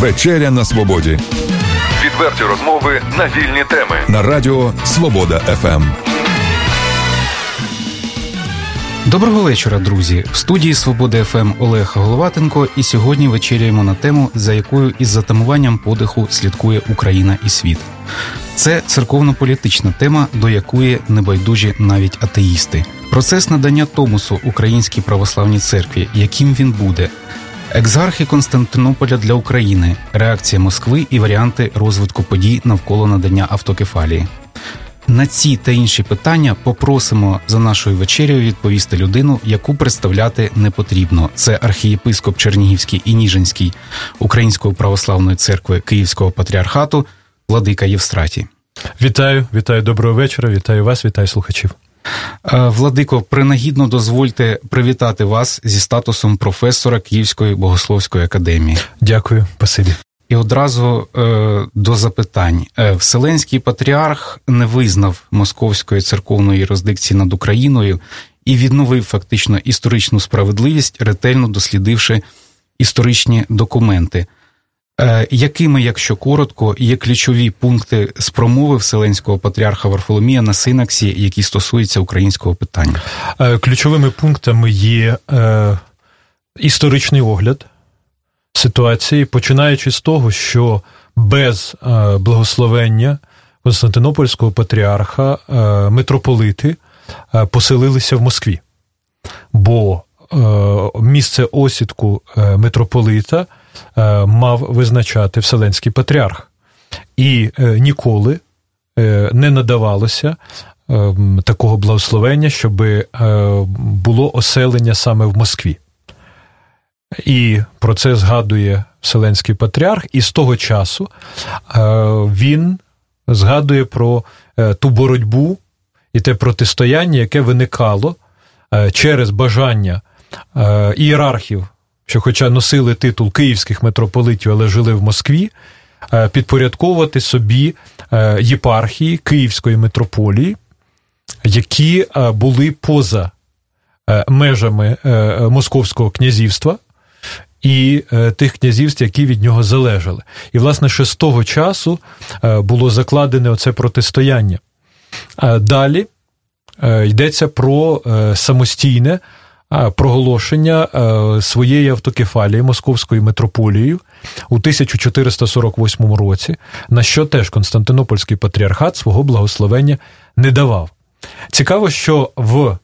Вечеря на свободі. Відверті розмови на вільні теми на Радіо Свобода ФМ. Доброго вечора, друзі. В студії Свобода ФМ Олег Головатенко. І сьогодні вечеряємо на тему, за якою із затамуванням подиху слідкує Україна і світ. Це церковно-політична тема, до якої небайдужі навіть атеїсти. Процес надання Томусу Українській православній церкві, яким він буде, екзархи Константинополя для України, реакція Москви і варіанти розвитку подій навколо надання автокефалії. На ці та інші питання попросимо за нашою вечерею відповісти людину, яку представляти не потрібно. Це архієпископ Чернігівський і Ніжинський Української православної церкви Київського патріархату Владика Євстратій. Вітаю, вітаю доброго вечора. Вітаю вас, вітаю слухачів. Е, Владико, принагідно дозвольте привітати вас зі статусом професора Київської богословської академії. Дякую, спасибі. І одразу е, до запитань. Е, Вселенський патріарх не визнав московської церковної юрисдикції над Україною і відновив фактично історичну справедливість, ретельно дослідивши історичні документи. Е, якими, якщо коротко, є ключові пункти з промови Вселенського патріарха Варфоломія на синаксі, які стосуються українського питання? Е, ключовими пунктами є е, історичний огляд ситуації, починаючи з того, що без благословення Константинопольського патріарха митрополити поселилися в Москві, бо місце осідку митрополита мав визначати Вселенський патріарх, і ніколи не надавалося. Такого благословення, щоб було оселення саме в Москві. І про це згадує Вселенський патріарх, і з того часу е, він згадує про е, ту боротьбу і те протистояння, яке виникало е, через бажання ієрархів, що, хоча носили титул київських митрополитів, але жили в Москві, підпорядковувати собі єпархії Київської митрополії, які були поза межами Московського князівства і е, тих князівств, які від нього залежали. І, власне, ще з того часу е, було закладене оце протистояння. Далі е, йдеться про самостійне проголошення своєї автокефалії Московською митрополією у 1448 році, на що теж Константинопольський патріархат свого благословення не давав. Цікаво, що в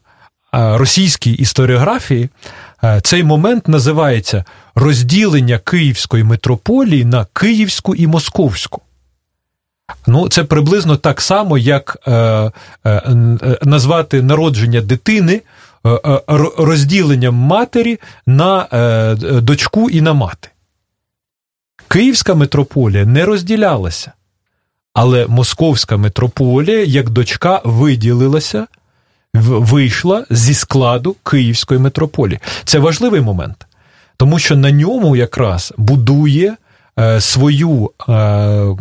російській історіографії цей момент називається розділення Київської митрополії на Київську і Московську. Ну, це приблизно так само, як е, е, е назвати народження дитини е, е розділенням матері на е, дочку і на мати. Київська митрополія не розділялася, але Московська митрополія, як дочка, виділилася, вийшла зі складу Київської митрополії. Це важливий момент тому що на ньому якраз будує е, свою е,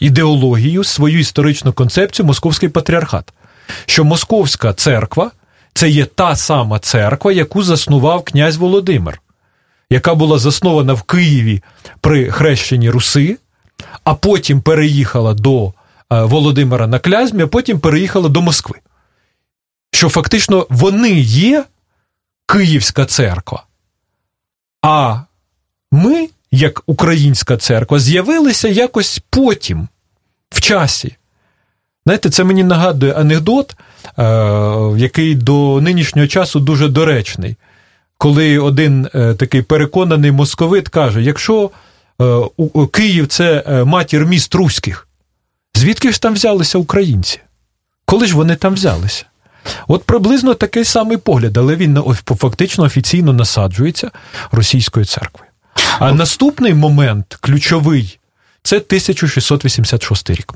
ідеологію, свою історичну концепцію московський патріархат. Що Московська церква це є та сама церква, яку заснував князь Володимир, яка була заснована в Києві при хрещенні Руси, а потім переїхала до е, Володимира на Клязьмі, а потім переїхала до Москви. Що фактично вони є Київська церква. А ми, як українська церква, з'явилися якось потім, в часі. Знаєте, це мені нагадує анекдот, е, який до нинішнього часу дуже доречний. Коли один е, такий переконаний московит каже: якщо е, Київ це матір міст руських, звідки ж там взялися українці? Коли ж вони там взялися? От приблизно такий самий погляд, але він фактично офіційно насаджується російською церквою. А наступний момент ключовий це 1686 рік,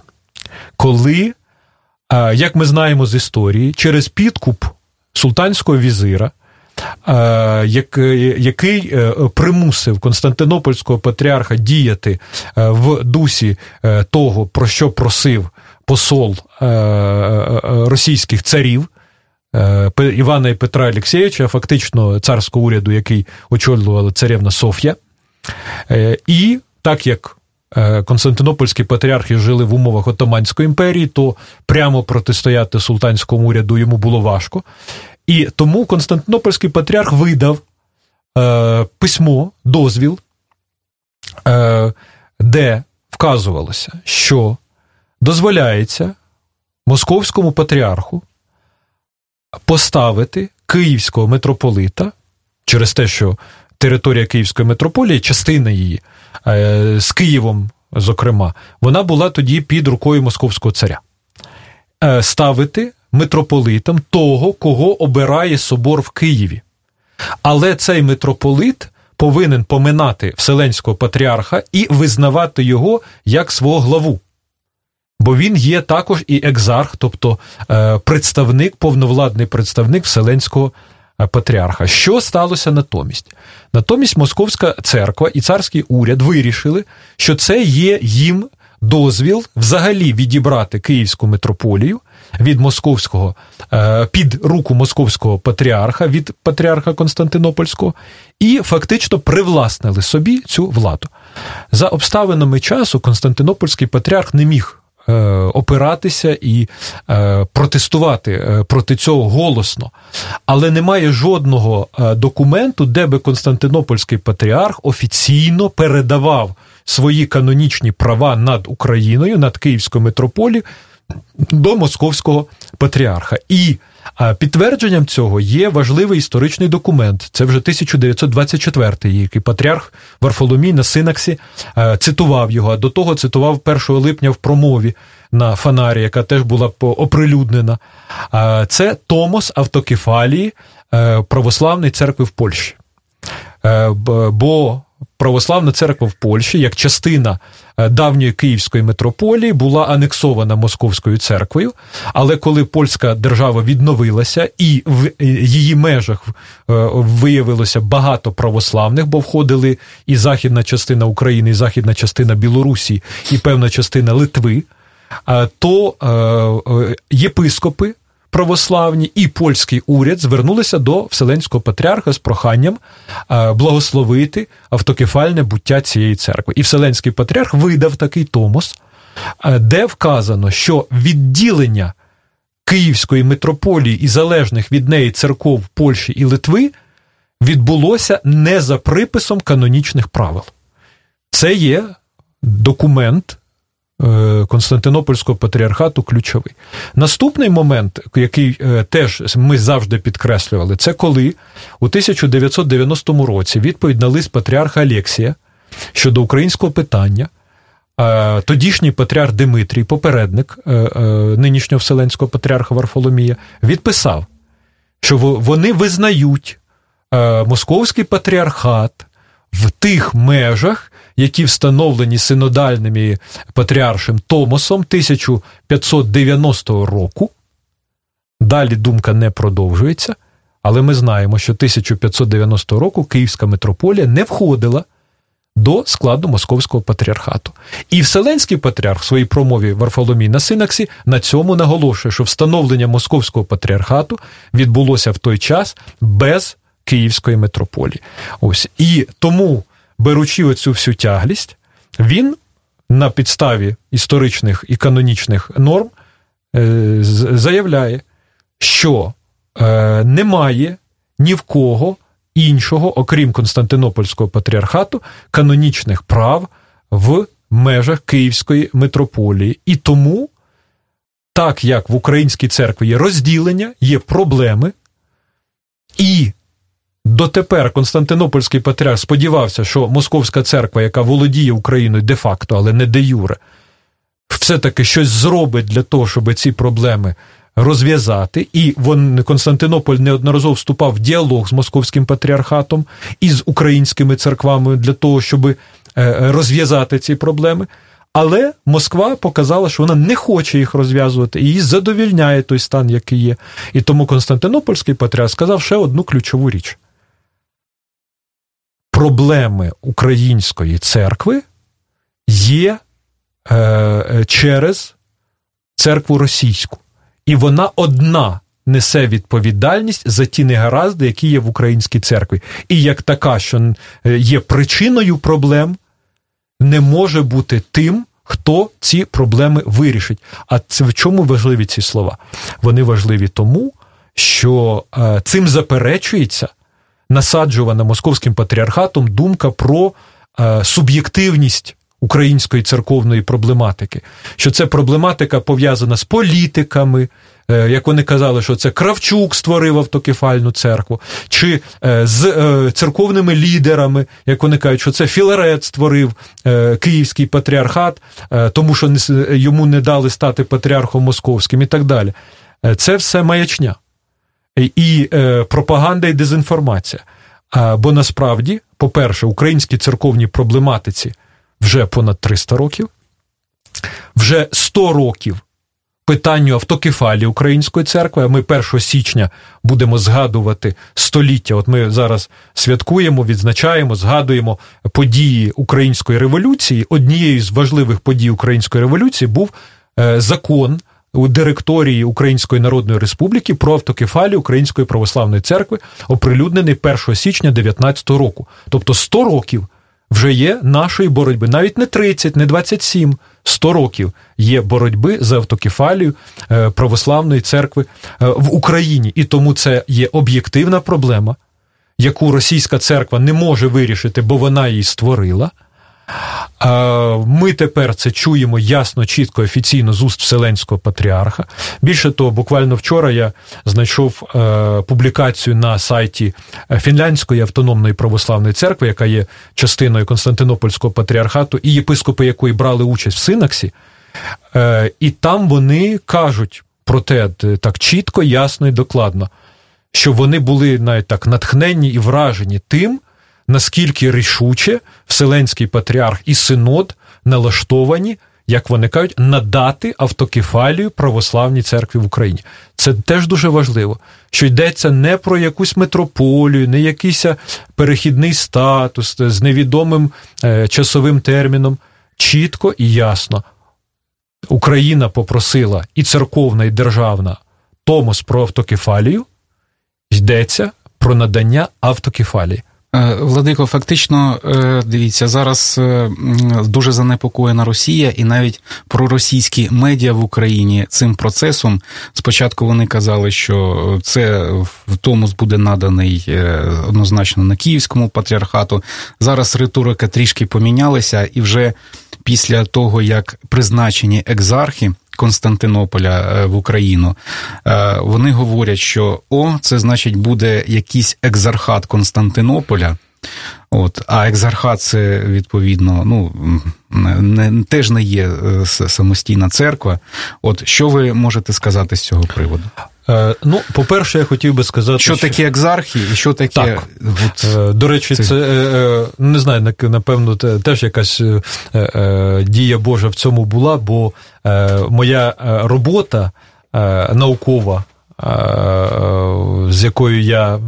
коли, як ми знаємо з історії, через підкуп султанського візира, який е, примусив Константинопольського патріарха діяти е, в дусі е, того, про що просив посол російських царів. Е, Івана і Петра Олексійовича, фактично царського уряду, який очолювала царевна Софія. Е, і так як е, Константинопольські патріархи жили в умовах Отоманської імперії, то прямо протистояти султанському уряду йому було важко. І тому Константинопольський патріарх видав е, письмо, дозвіл, е, де вказувалося, що дозволяється московському патріарху поставити київського митрополита через те, що територія Київської митрополії, частина її е, з Києвом, зокрема, вона була тоді під рукою московського царя. Е, ставити митрополитом того, кого обирає собор в Києві. Але цей митрополит повинен поминати Вселенського патріарха і визнавати його як свого главу. Бо він є також і екзарх, тобто е, представник, повновладний представник Вселенського е, патріарха. Що сталося натомість? Натомість Московська церква і царський уряд вирішили, що це є їм дозвіл взагалі відібрати Київську митрополію від московського е, під руку московського патріарха від патріарха Константинопольського, і фактично привласнили собі цю владу. За обставинами часу Константинопольський патріарх не міг. Е, опиратися і е, протестувати проти цього голосно, але немає жодного документу, де би Константинопольський патріарх офіційно передавав свої канонічні права над Україною, над Київською митрополією до московського патріарха. І підтвердженням цього є важливий історичний документ. Це вже 1924 який патріарх Варфоломій на Синаксі цитував його, а до того цитував 1 липня в промові на Фанарі, яка теж була оприлюднена. Це Томос автокефалії е, Православної церкви в Польщі. Е, бо православна церква в Польщі, як частина е, давньої київської митрополії, була анексована московською церквою. Але коли польська держава відновилася і в е, її межах виявилося багато православних, бо входили і західна частина України, і західна частина Білорусі, і певна частина Литви, то єпископи православні і польський уряд звернулися до Вселенського патріарха з проханням е, благословити автокефальне буття цієї церкви. І Вселенський патріарх видав такий томос, е, де вказано, що відділення Київської митрополії і залежних від неї церков Польщі і Литви відбулося не за приписом канонічних правил. Це є документ Константинопольського патріархату ключовий. Наступний момент, який е, теж ми завжди підкреслювали, це коли у 1990 році відповідь на лист патріарха Алексія щодо українського питання. Е, тодішній патріарх Димитрій, попередник нинішнього Вселенського патріарха Варфоломія, відписав, що вони визнають московський патріархат в тих межах, які встановлені синодальним патріаршим Томосом 1590 року. Далі думка не продовжується, але ми знаємо, що 1590 року Київська митрополія не входила до складу Московського патріархату. І Вселенський патріарх в своїй промові Варфоломій на Синаксі на цьому наголошує, що встановлення Московського патріархату відбулося в той час без Київської митрополії. Ось і тому беручи оцю всю тяглість, він на підставі історичних і канонічних норм е, заявляє, що е, немає ні в кого іншого, окрім Константинопольського патріархату, канонічних прав в межах Київської митрополії. І тому, так як в українській церкві є розділення, є проблеми, і Дотепер Константинопольський патріарх сподівався, що Московська церква, яка володіє Україною де-факто, але не де юре, все-таки щось зробить для того, щоб ці проблеми розв'язати. І вон, Константинополь неодноразово вступав в діалог з московським патріархатом і з українськими церквами для того, щоб е, розв'язати ці проблеми. Але Москва показала, що вона не хоче їх розв'язувати, її задовільняє той стан, який є. І тому Константинопольський патріарх сказав ще одну ключову річ проблеми української церкви є е, е, через церкву російську. І вона одна несе відповідальність за ті негаразди, які є в українській церкві. І як така, що е, є причиною проблем, не може бути тим, хто ці проблеми вирішить. А це в чому важливі ці слова? Вони важливі тому, що е, цим заперечується насаджувана московським патріархатом думка про е, суб'єктивність української церковної проблематики, що це проблематика пов'язана з політиками. Е, як вони казали, що це Кравчук створив автокефальну церкву, чи е, з церковними лідерами, як вони кажуть, що це Філарет створив Київський патріархат, тому що йому не дали стати патріархом московським і так далі. Це все маячня і пропаганда і дезінформація. Бо насправді, по-перше, українській церковній проблематиці вже понад 300 років, вже 100 років питанню автокефалії Української церкви. А ми 1 січня будемо згадувати століття. От ми зараз святкуємо, відзначаємо, згадуємо події Української революції. Однією з важливих подій Української революції був е, закон. У директорії Української Народної Республіки про автокефалію Української православної церкви, оприлюднений 1 січня 2019 року. Тобто 100 років вже є нашої боротьби, навіть не 30, не 27, 100 років є боротьби за автокефалію е, православної церкви е, в Україні, і тому це є об'єктивна проблема, яку російська церква не може вирішити, бо вона її створила. Ми тепер це чуємо ясно, чітко, офіційно з уст Вселенського патріарха. Більше того, буквально вчора я знайшов е, публікацію на сайті Фінляндської автономної православної церкви, яка є частиною Константинопольського патріархату, і єпископи якої брали участь в синаксі. Е, і там вони кажуть про те так чітко, ясно і докладно, що вони були навіть так натхненні і вражені тим наскільки рішуче Вселенський патріарх і синод налаштовані, як вони кажуть, надати автокефалію православній церкві в Україні. Це теж дуже важливо, що йдеться не про якусь митрополію, не якийсь перехідний статус з невідомим е, часовим терміном. Чітко і ясно. Україна попросила і церковна, і державна Томос про автокефалію, йдеться про надання автокефалії. Е, Владико, фактично, е, дивіться, зараз е, дуже занепокоєна Росія, і навіть проросійські медіа в Україні цим процесом. Спочатку вони казали, що це в Томос буде наданий однозначно на Київському патріархату. Зараз риторика трішки помінялася, і вже після того, як призначені екзархи. Константинополя в Україну, вони говорять, що о, це значить буде якийсь екзархат Константинополя. От, А екзархат це відповідно ну, не, теж не є е, самостійна церква. От Що ви можете сказати з цього приводу? Е, ну, по-перше, я хотів би сказати, що, що... таке екзархи і що таке. Так. От... Е, до речі, це, це не знаю, напевно, теж якась дія Божа в цьому була, бо моя робота наукова з якою я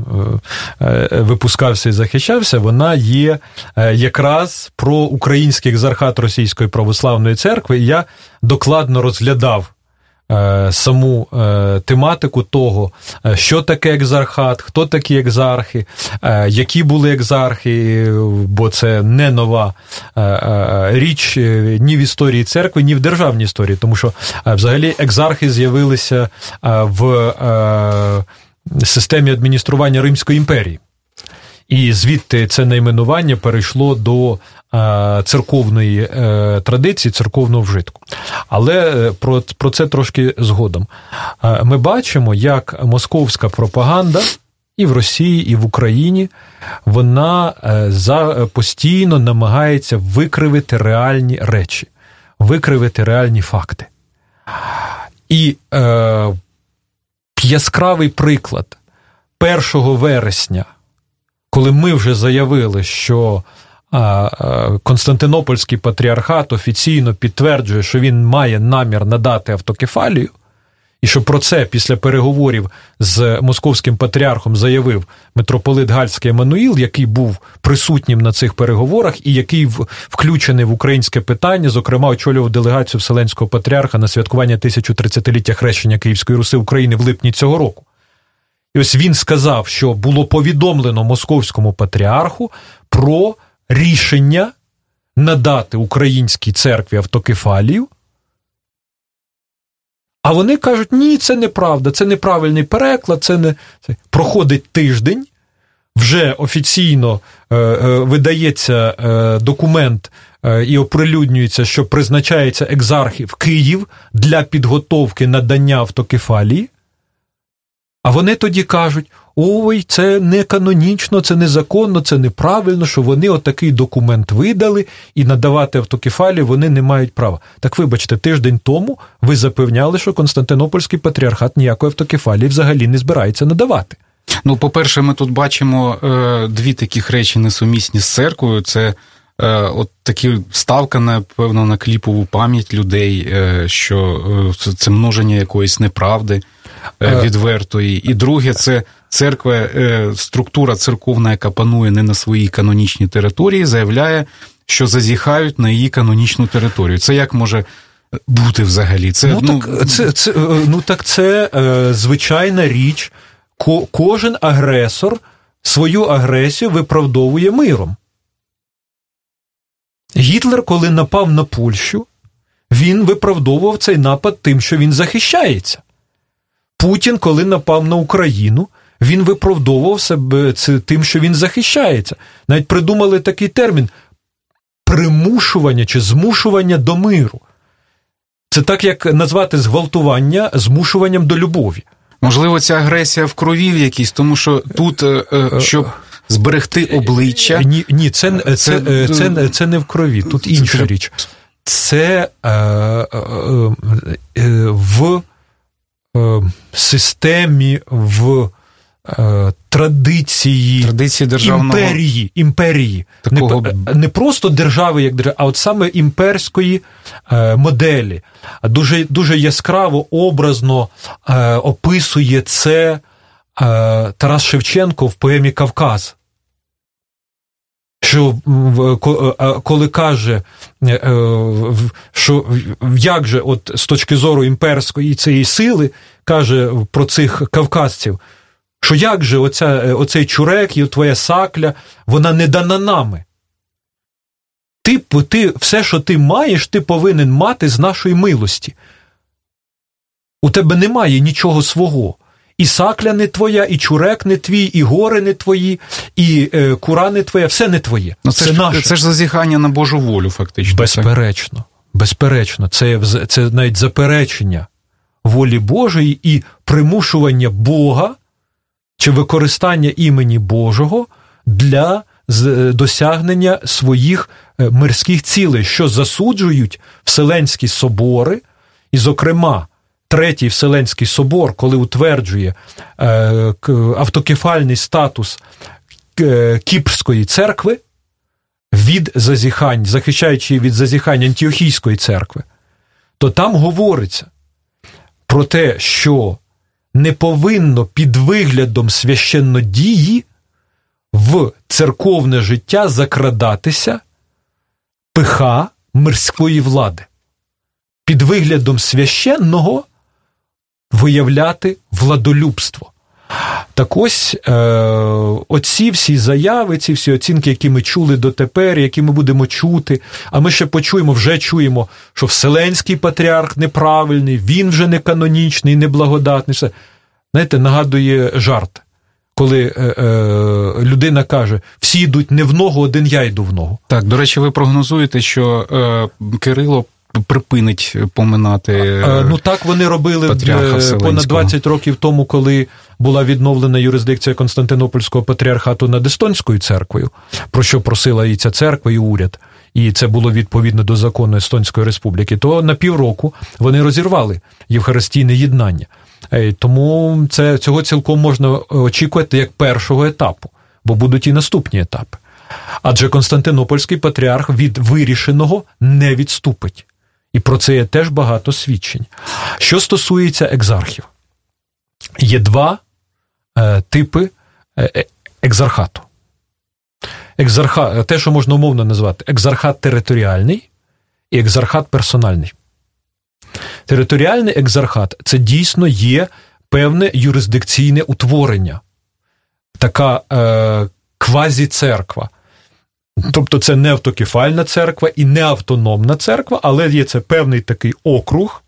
е, випускався і захищався, вона є е, якраз про український екзархат Російської православної церкви. І я докладно розглядав Е, саму е, тематику того, е, що таке екзархат, хто такі екзархи, які були екзархи, бо це не нова річ ні в історії церкви, ні в державній історії, тому що взагалі екзархи з'явилися в системі адміністрування Римської імперії. І звідти це найменування перейшло до Е, церковної е, традиції, церковного вжитку. Але е, про, про це трошки згодом. Ми бачимо, як московська пропаганда. І в Росії, і в Україні вона за постійно намагається викривити реальні речі, викривити реальні факти. І е, яскравий приклад 1 вересня, коли ми вже заявили, що Константинопольський патріархат офіційно підтверджує, що він має намір надати автокефалію, і що про це після переговорів з московським патріархом заявив митрополит Гальський Еммануїл, який був присутнім на цих переговорах і який включений в українське питання, зокрема, очолював делегацію Вселенського патріарха на святкування 1030-ліття хрещення Київської Руси України в липні цього року. І ось він сказав, що було повідомлено московському патріарху про рішення надати українській церкві автокефалію. А вони кажуть, ні, це неправда, це неправильний переклад, це не це. проходить тиждень, вже офіційно е, е, видається е, документ е, і оприлюднюється, що призначається екзархів Київ для підготовки надання автокефалії. А вони тоді кажуть: ой, це не канонічно, це незаконно, це неправильно, що вони отакий документ видали і надавати автокефалію вони не мають права. Так вибачте, тиждень тому ви запевняли, що Константинопольський патріархат ніякої автокефалії взагалі не збирається надавати. Ну, по-перше, ми тут бачимо е, дві таких речі несумісні з церквою. Це е, от такі ставка, напевно, на кліпову пам'ять людей, е, що е, це множення якоїсь неправди е, е. відвертої. І друге, це церква, е, структура церковна, яка панує не на своїй канонічній території, заявляє, що зазіхають на її канонічну територію. Це як може. Бути взагалі, це ну, ну так це, це ну так це е, звичайна річ кожен агресор свою агресію виправдовує миром. Гітлер, коли напав на Польщу, він виправдовував цей напад тим, що він захищається. Путін, коли напав на Україну, він виправдовував себе тим, що він захищається. Навіть придумали такий термін примушування чи змушування до миру. Це так, як назвати зґвалтування змушуванням до любові. Можливо, ця агресія в крові в якійсь, тому що тут, е, е, щоб зберегти обличчя. Ні, ні, це це, це, це, це не в крові, тут інша річ. Це е, е, в е, системі в Е, традиції Традиції державного... імперії, імперії. Такого... Не, не просто держави, як держави, а от саме імперської е, моделі. Дуже дуже яскраво, образно е, описує це е, Тарас Шевченко в поемі Кавказ. Що е, коли каже, що як же, от з точки зору імперської цієї сили, каже про цих кавказців, що як же оця, е, оцей чурек і твоя сакля, вона не дана нами. Ти, ти, Все, що ти маєш, ти повинен мати з нашої милості. У тебе немає нічого свого. І сакля не твоя, і чурек не твій, і гори не твої, і е, кура не твоя, все не твоє. Ну, Це, це ж наше. Це ж зазіхання на Божу волю, фактично. Безперечно. Безперечно, це, це навіть заперечення волі Божої і примушування Бога чи використання імені Божого для е, досягнення своїх е, мирських цілей, що засуджують Вселенські собори, і, зокрема, Третій Вселенський собор, коли утверджує е, автокефальний статус Кіпрської церкви від зазіхань, захищаючи від зазіхань Антіохійської церкви, то там говориться про те, що не повинно під виглядом священнодії в церковне життя закрадатися пиха мирської влади, під виглядом священного виявляти владолюбство. Так ось е, оці всі заяви, ці всі оцінки, які ми чули дотепер, які ми будемо чути, а ми ще почуємо, вже чуємо, що Вселенський патріарх неправильний, він вже не канонічний, неблагодатний. Все. Знаєте, нагадує жарт, коли е, е, людина каже: всі йдуть не в ногу, один я йду в ногу. Так, до речі, ви прогнозуєте, що е, Кирило припинить поминати. Е, ну так вони робили понад 20 років тому, коли була відновлена юрисдикція Константинопольського патріархату над Естонською церквою, про що просила і ця церква, і уряд. І це було відповідно до закону Естонської республіки. То на півроку вони розірвали євхаристійне єднання. Тому це цього цілком можна очікувати як першого етапу, бо будуть і наступні етапи. Адже Константинопольський патріарх від вирішеного не відступить. І про це є теж багато свідчень. Що стосується екзархів, є два е, типи е, е екзархату. Екзарха, те, що можна умовно назвати, екзархат територіальний і екзархат персональний. Територіальний екзархат це дійсно є певне юрисдикційне утворення, така е, квазі-церква. Тобто це не автокефальна церква і не автономна церква, але є це певний такий округ,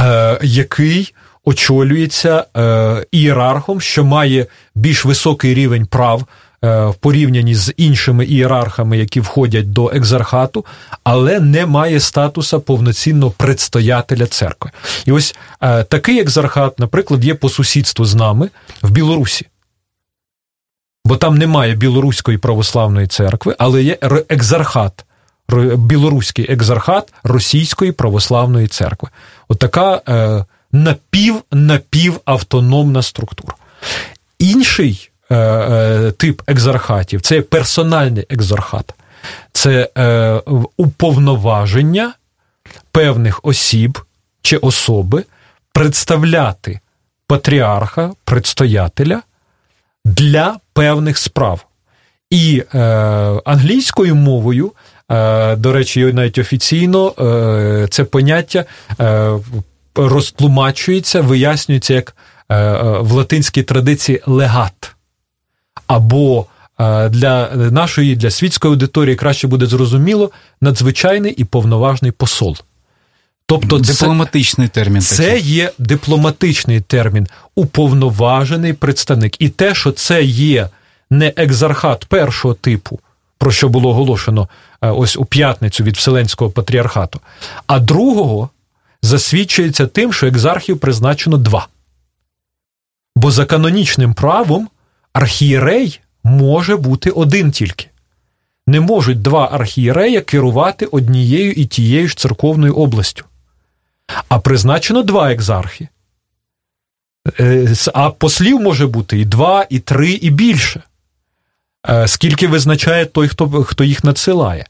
е, який очолюється е, ієрархом, що має більш високий рівень прав е, в порівнянні з іншими ієрархами, які входять до екзархату, але не має статуса повноцінного предстоятеля церкви. І ось такий екзархат, наприклад, є по сусідству з нами в Білорусі. Бо там немає білоруської православної церкви, але є екзархат, білоруський екзархат Російської православної церкви. Отака е, напів-напівавтономна структура. Інший е, е, тип екзархатів це персональний екзархат, це уповноваження певних осіб чи особи представляти патріарха, предстоятеля для певних справ. І е, англійською мовою, е, до речі, навіть офіційно е, це поняття е, розтлумачується, вияснюється як е, е, в латинській традиції легат. Або е, для нашої, для світської аудиторії краще буде зрозуміло надзвичайний і повноважний посол. Тобто дипломатичний це, термін. Це такий. є дипломатичний термін, уповноважений представник. І те, що це є не екзархат першого типу, про що було оголошено ось у п'ятницю від Вселенського патріархату, а другого засвідчується тим, що екзархів призначено два. Бо за канонічним правом архієрей може бути один тільки. Не можуть два архієрея керувати однією і тією ж церковною областю. А призначено два екзархи. Е, а послів може бути і два, і три, і більше. Е, скільки визначає той, хто хто їх надсилає.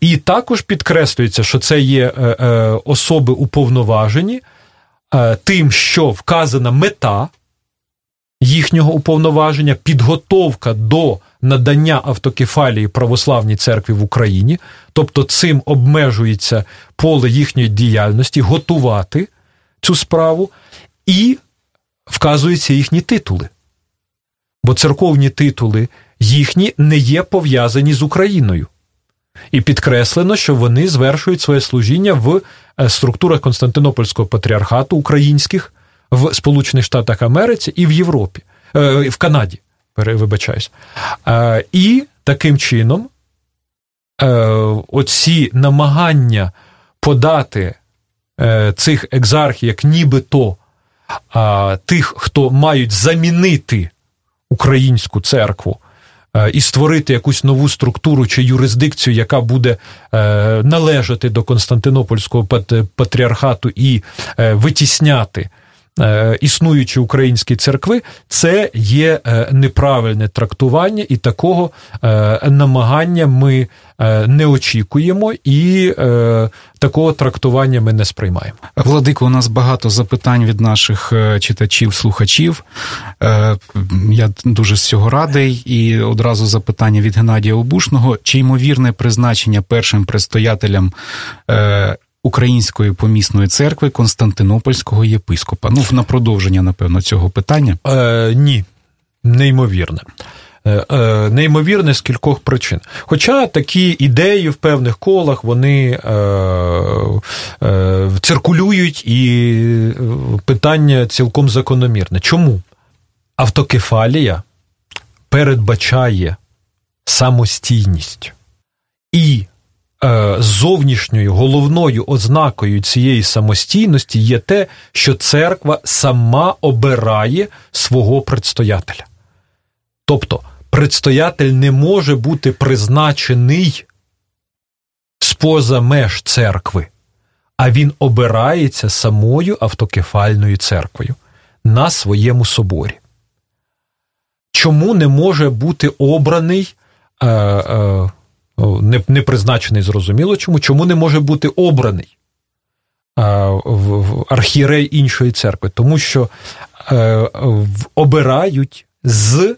І також підкреслюється, що це є е, особи уповноважені тим, що вказана мета їхнього уповноваження, підготовка до надання автокефалії православній церкві в Україні, тобто цим обмежується поле їхньої діяльності, готувати цю справу, і вказуються їхні титули. Бо церковні титули їхні не є пов'язані з Україною. І підкреслено, що вони звершують своє служіння в е, структурах Константинопольського патріархату українських в Сполучених Штатах Америці і в Європі, е, в Канаді вибачаюсь. І таким чином е, оці намагання подати е, цих екзархів, як нібито тих, хто мають замінити українську церкву. Е, і створити якусь нову структуру чи юрисдикцію, яка буде належати до Константинопольського патріархату і витісняти Е, існуючі українські церкви, це є е, неправильне трактування, і такого е, намагання ми не очікуємо, і такого трактування ми не сприймаємо. Владико, у нас багато запитань від наших читачів, слухачів. Я дуже з цього радий. І одразу запитання від Геннадія Обушного: чи ймовірне призначення першим предстоятелем Української помісної церкви Константинопольського єпископа. Ну, на продовження, напевно, цього питання. Е, Ні, неймовірне. Е, е, неймовірне з кількох причин. Хоча такі ідеї в певних колах вони е, е, циркулюють, і е, питання цілком закономірне. Чому? Автокефалія передбачає самостійність. І зовнішньою головною ознакою цієї самостійності є те, що церква сама обирає свого предстоятеля. Тобто, предстоятель не може бути призначений споза меж церкви, а він обирається самою автокефальною церквою на своєму соборі. Чому не може бути обраний? Е, е, не не призначений, зрозуміло чому, чому не може бути обраний в архієрей іншої церкви? Тому що е, обирають з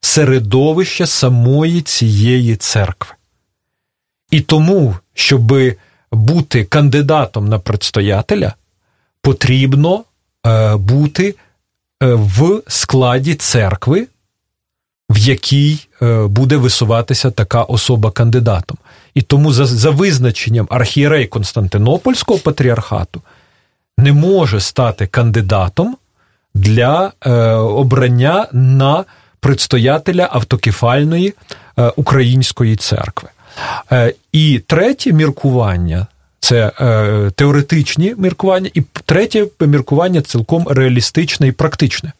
середовища самої цієї церкви. І тому, щоб бути кандидатом на предстоятеля, потрібно е, бути е, в складі церкви, в якій буде висуватися така особа кандидатом. І тому за, за визначенням архієрей Константинопольського патріархату не може стати кандидатом для е, обрання на предстоятеля автокефальної е, української церкви. Е, і третє міркування. Це е, теоретичні міркування, і третє міркування цілком реалістичне і практичне.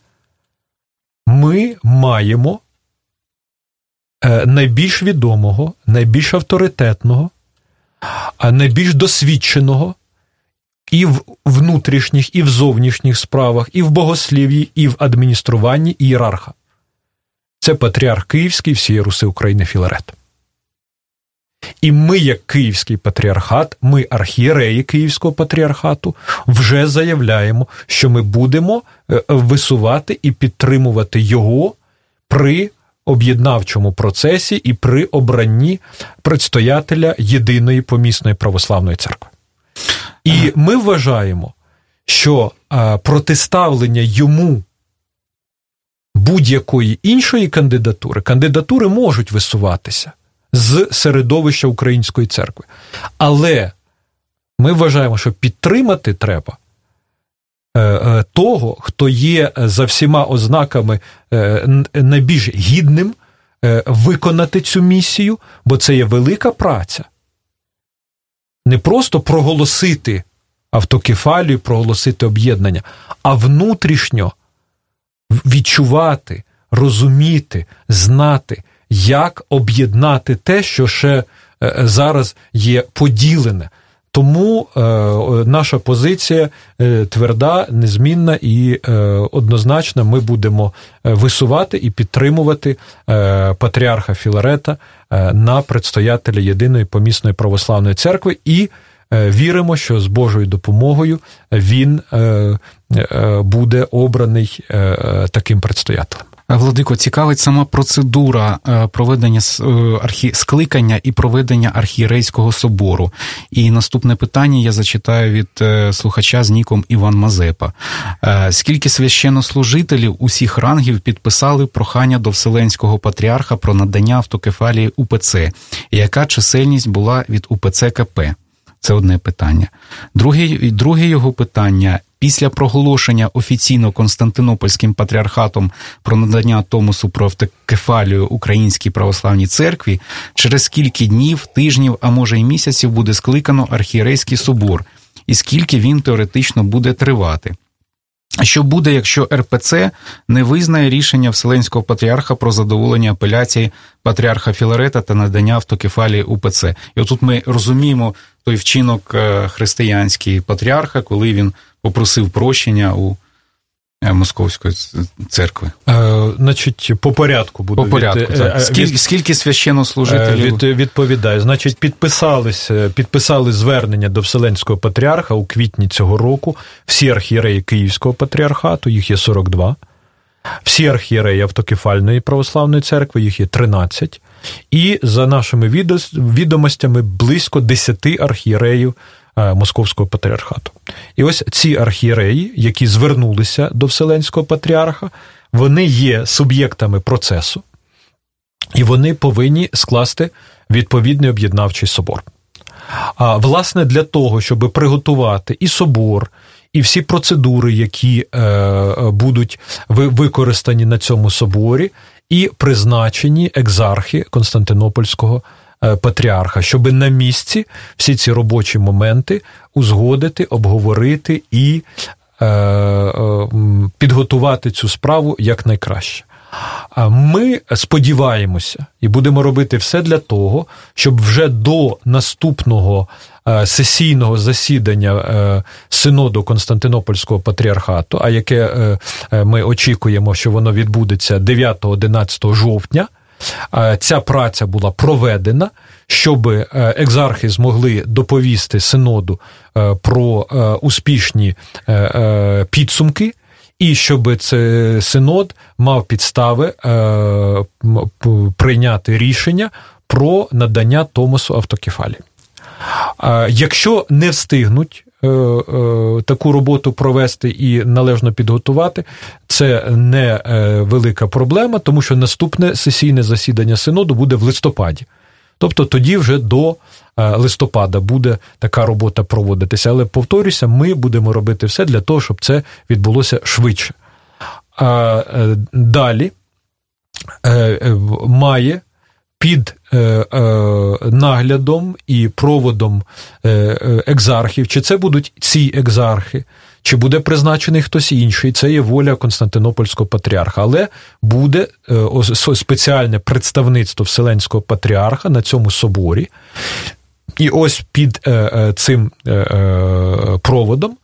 Ми маємо е, найбільш відомого, найбільш авторитетного, найбільш досвідченого і в внутрішніх, і в зовнішніх справах, і в богослів'ї, і в адмініструванні ієрарха. Це патріарх Київський всієї Руси України Філарет. І ми, як Київський патріархат, ми архієреї Київського патріархату, вже заявляємо, що ми будемо е, висувати і підтримувати його при об'єднавчому процесі і при обранні предстоятеля єдиної помісної православної церкви. І ми вважаємо, що протиставлення йому будь-якої іншої кандидатури, кандидатури можуть висуватися з середовища Української церкви. Але ми вважаємо, що підтримати треба е, е, того, хто є за всіма ознаками е, найбільш гідним виконати цю місію, бо це є велика праця не просто проголосити автокефалію, проголосити об'єднання, а внутрішньо відчувати, розуміти, знати, як об'єднати те, що ще е, зараз є поділене. Тому е, наша позиція е, тверда, незмінна і е, однозначно ми будемо висувати і підтримувати патріарха Філарета на предстоятеля єдиної помісної православної церкви і віримо, що з Божою допомогою він буде обраний таким предстоятелем. Владико, цікавить сама процедура е, проведення е, архі... скликання і проведення архієрейського собору. І наступне питання я зачитаю від е, слухача з ніком Іван Мазепа. Скільки священнослужителів усіх рангів підписали прохання до Вселенського патріарха про надання автокефалії УПЦ? Яка чисельність була від УПЦ КП? Це одне питання. Друге, друге його питання після проголошення офіційно Константинопольським патріархатом про надання Томосу про автокефалію Українській православній церкві, через скільки днів, тижнів, а може й місяців буде скликано архієрейський собор, і скільки він теоретично буде тривати. Що буде, якщо РПЦ не визнає рішення Вселенського патріарха про задоволення апеляції патріарха Філарета та надання автокефалії УПЦ? І отут ми розуміємо той вчинок е, християнський патріарха, коли він попросив прощення у Московської церкви. Е, Значить, по порядку буде. По порядку, від, так. Е, скільки, від, скільки священнослужителів? Від, відповідає. Значить, підписались, підписали звернення до Вселенського патріарха у квітні цього року. Всі архієреї Київського патріархату, їх є 42. Всі архієреї автокефальної православної церкви, їх є 13. І за нашими відомостями близько 10 архієреїв Е, Московського патріархату. І ось ці архієреї, які звернулися до Вселенського патріарха, вони є суб'єктами процесу, і вони повинні скласти відповідний об'єднавчий собор. А власне для того, щоб приготувати і собор, і всі процедури, які е, будуть використані на цьому соборі, і призначені екзархи Константинопольського Е, патріарха, щоб на місці всі ці робочі моменти узгодити, обговорити і е, е, підготувати цю справу якнайкраще. Ми сподіваємося і будемо робити все для того, щоб вже до наступного сесійного засідання синоду Константинопольського патріархату, а яке ми очікуємо, що воно відбудеться 9-11 жовтня. Е, ця праця була проведена, щоб е, екзархи змогли доповісти синоду е, про успішні підсумки. І щоб цей синод мав підстави прийняти рішення про надання Томосу автокефалії. Якщо не встигнуть таку роботу провести і належно підготувати, це не велика проблема, тому що наступне сесійне засідання синоду буде в листопаді. Тобто тоді вже до листопада буде така робота проводитися. Але повторюся, ми будемо робити все для того, щоб це відбулося швидше. А далі має під е, е, наглядом і проводом е, екзархів, чи це будуть ці екзархи, чи буде призначений хтось інший, це є воля Константинопольського патріарха, але буде спеціальне представництво Вселенського патріарха на цьому соборі. І ось під цим проводом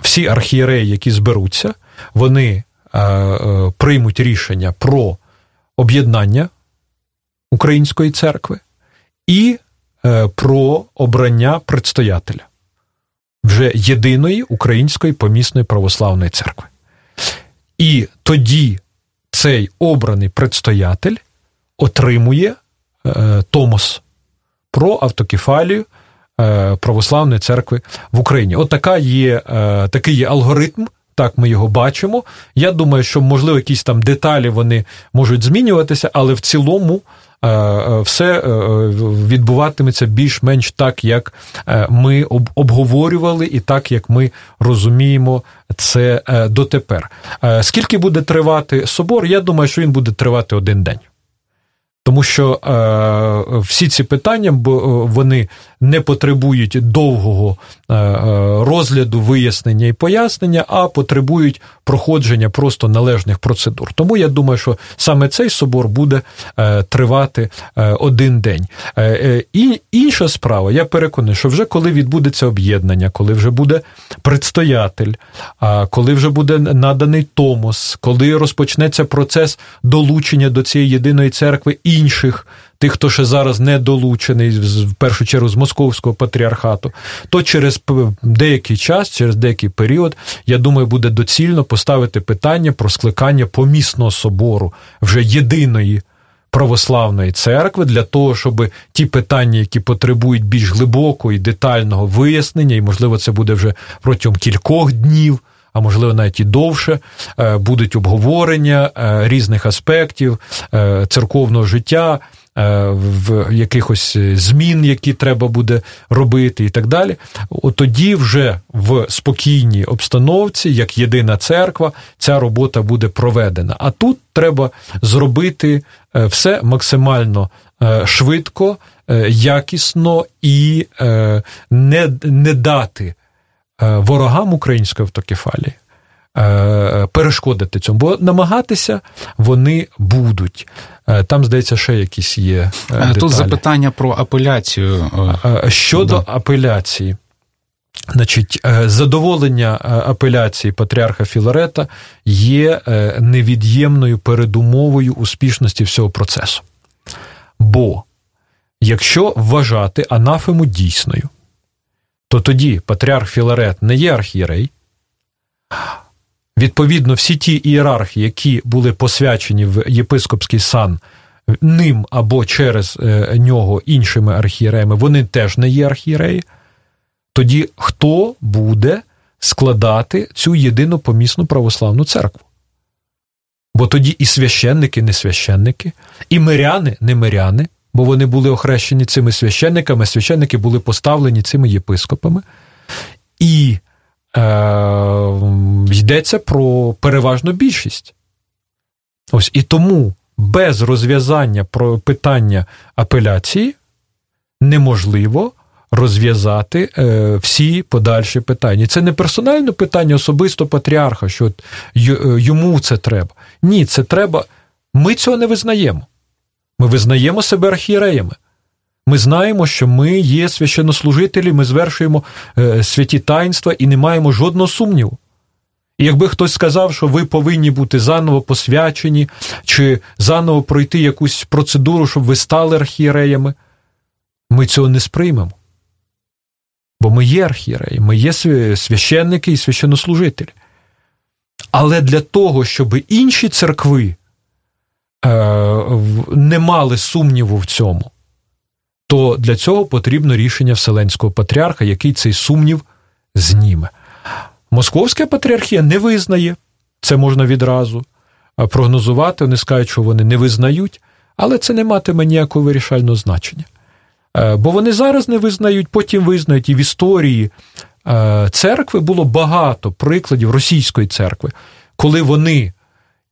всі архієреї, які зберуться, вони приймуть рішення про об'єднання Української церкви і е, про обрання предстоятеля вже єдиної Української помісної православної церкви. І тоді цей обраний предстоятель отримує е, Томос про автокефалію е, православної церкви в Україні. От така є, такий є алгоритм так ми його бачимо. Я думаю, що, можливо, якісь там деталі вони можуть змінюватися, але в цілому. Е, е, все е, відбуватиметься більш-менш так, як ми обговорювали, і так як ми розуміємо це дотепер. Скільки буде тривати собор? Я думаю, що він буде тривати один день. Тому що е, всі ці питання е, вони не потребують довгого е, е, розгляду, вияснення і пояснення, а потребують проходження просто належних процедур. Тому я думаю, що саме цей собор буде е, тривати е, один день. І інша справа, я переконаний, що вже коли відбудеться об'єднання, коли вже буде предстоятель, коли вже буде наданий Томос, коли розпочнеться процес долучення до цієї єдиної церкви інших. Тих, хто ще зараз не долучений, в першу чергу з московського патріархату, то через деякий час, через деякий період, я думаю, буде доцільно поставити питання про скликання помісного собору вже єдиної православної церкви для того, щоб ті питання, які потребують більш глибокого і детального вияснення, і можливо, це буде вже протягом кількох днів а можливо навіть і довше, е, будуть обговорення е, різних аспектів е, церковного життя. В якихось змін, які треба буде робити, і так далі. От тоді вже в спокійній обстановці, як єдина церква, ця робота буде проведена. А тут треба зробити все максимально швидко, якісно і не, не дати ворогам української автокефалії е, перешкодити цьому, бо намагатися вони будуть. Е, там, здається, ще якісь є. деталі. Тут запитання про апеляцію. Щодо да. апеляції. Значить, задоволення апеляції патріарха Філарета є невід'ємною передумовою успішності всього процесу. Бо якщо вважати анафему дійсною, то тоді патріарх Філарет не є архієрей. Відповідно, всі ті ієрархи, які були посвячені в єпископський сан ним або через е, нього іншими архієреями, вони теж не є архієреї. Тоді хто буде складати цю єдину помісну православну церкву? Бо тоді і священники, не священники, і миряни, не миряни, бо вони були охрещені цими священниками, священники були поставлені цими єпископами. І е, йдеться про переважну більшість. Ось і тому без розв'язання про питання апеляції неможливо розв'язати е, всі подальші питання. Це не персональне питання особисто патріарха, що е, йому це треба. Ні, це треба. Ми цього не визнаємо. Ми визнаємо себе архієреями. Ми знаємо, що ми є священнослужителі, ми звершуємо е, святі таїнства і не маємо жодного сумніву. І якби хтось сказав, що ви повинні бути заново посвячені, чи заново пройти якусь процедуру, щоб ви стали архієреями, ми цього не сприймемо. Бо ми є архієреї, ми є священники і священнослужителі. Але для того, щоб інші церкви не мали сумніву в цьому, то для цього потрібно рішення Вселенського патріарха, який цей сумнів зніме. Московська патріархія не визнає, це можна відразу прогнозувати. Вони скажуть, що вони не визнають, але це не матиме ніякого вирішального значення. Е, бо вони зараз не визнають, потім визнають і в історії е, церкви було багато прикладів російської церкви, коли вони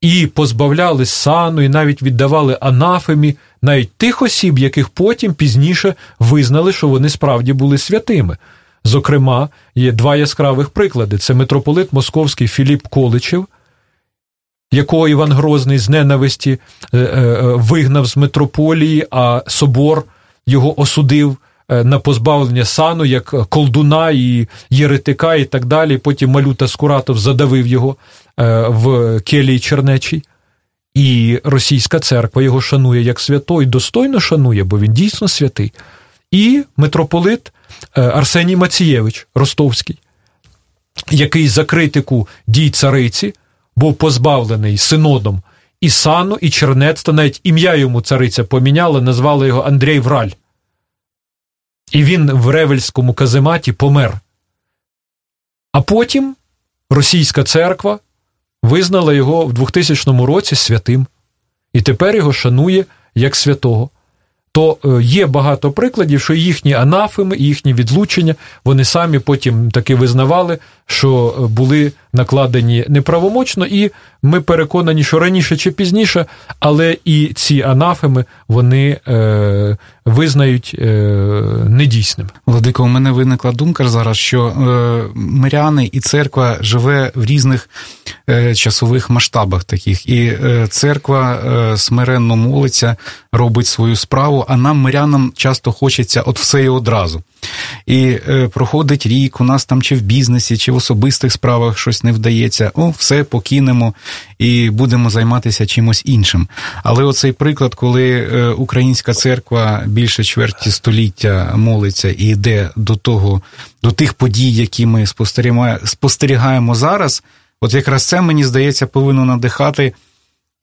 і позбавляли сану, і навіть віддавали анафемі навіть тих осіб, яких потім пізніше визнали, що вони справді були святими. Зокрема, є два яскравих приклади: це митрополит Московський Філіп Количев, якого Іван Грозний з ненависті е, е, вигнав з митрополії, а собор його осудив. Е, на позбавлення сану, як колдуна і єретика, і так далі. Потім Малюта Скуратов задавив його в келії Чернечій. І російська церква його шанує як свято, і достойно шанує, бо він дійсно святий. І митрополит е, Арсеній Мацієвич Ростовський, який за критику дій цариці був позбавлений синодом і сану, і чернецтва, навіть ім'я йому цариця поміняла, назвали його Андрій Враль. І він в Ревельському казематі помер. А потім російська церква визнала його в 2000 році святим, і тепер його шанує як святого. То е, є багато прикладів, що їхні анафеми, їхні відлучення, вони самі потім таки визнавали, що е, були накладені неправомочно, і ми переконані, що раніше чи пізніше, але і ці анафеми вони е, визнають е, недійсним. Владико, у мене виникла думка зараз, що е, миряни і церква живе в різних е, часових масштабах таких, і е, церква е, смиренно молиться, робить свою справу, а нам, мирянам, часто хочеться от все і одразу. І е, проходить рік, у нас там чи в бізнесі, чи в особистих справах щось не вдається. О, все покинемо і будемо займатися чимось іншим. Але оцей приклад, коли е, українська церква більше чверті століття молиться і йде до того, до тих подій, які ми спостерігаємо зараз, от якраз це мені здається повинно надихати.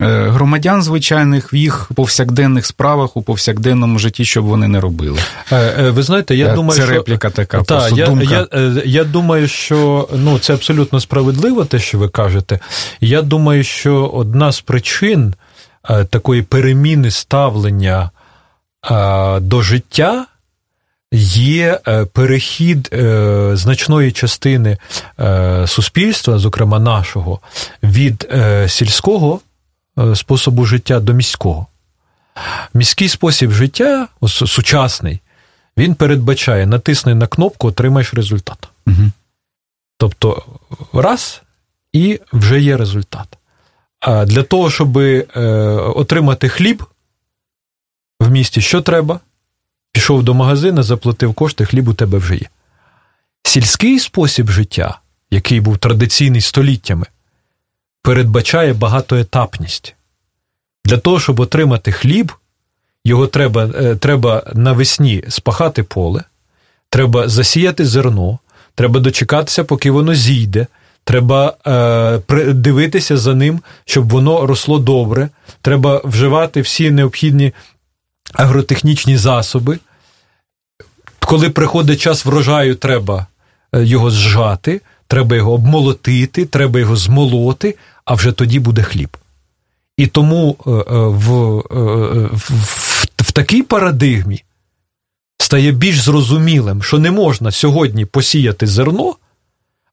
Е, громадян звичайних в їх повсякденних справах у повсякденному житті, щоб вони не робили. Е, ви знаєте, я думаю, це що... репліка така. Та, я, думка. Я, я думаю, що ну, це абсолютно справедливо, те, що ви кажете. Я думаю, що одна з причин е, такої переміни ставлення до життя. Є перехід значної частини суспільства, зокрема нашого, від сільського Е, способу життя до міського. Міський спосіб життя, сучасний, він передбачає, натисни на кнопку, отримаєш результат. Угу. Тобто, раз, і вже є результат. А для того, щоб е, отримати хліб в місті, що треба? Пішов до магазину, заплатив кошти, хліб у тебе вже є. Сільський спосіб життя, який був традиційний століттями, передбачає багатоетапність. Для того, щоб отримати хліб, його треба е, треба навесні спахати поле, треба засіяти зерно, треба дочекатися, поки воно зійде. Треба е, дивитися за ним, щоб воно росло добре. Треба вживати всі необхідні агротехнічні засоби. Коли приходить час врожаю, треба е, його зжати, треба його обмолотити, треба його змолоти, а вже тоді буде хліб. І тому е, е, е, в, в, в такій парадигмі стає більш зрозумілим, що не можна сьогодні посіяти зерно,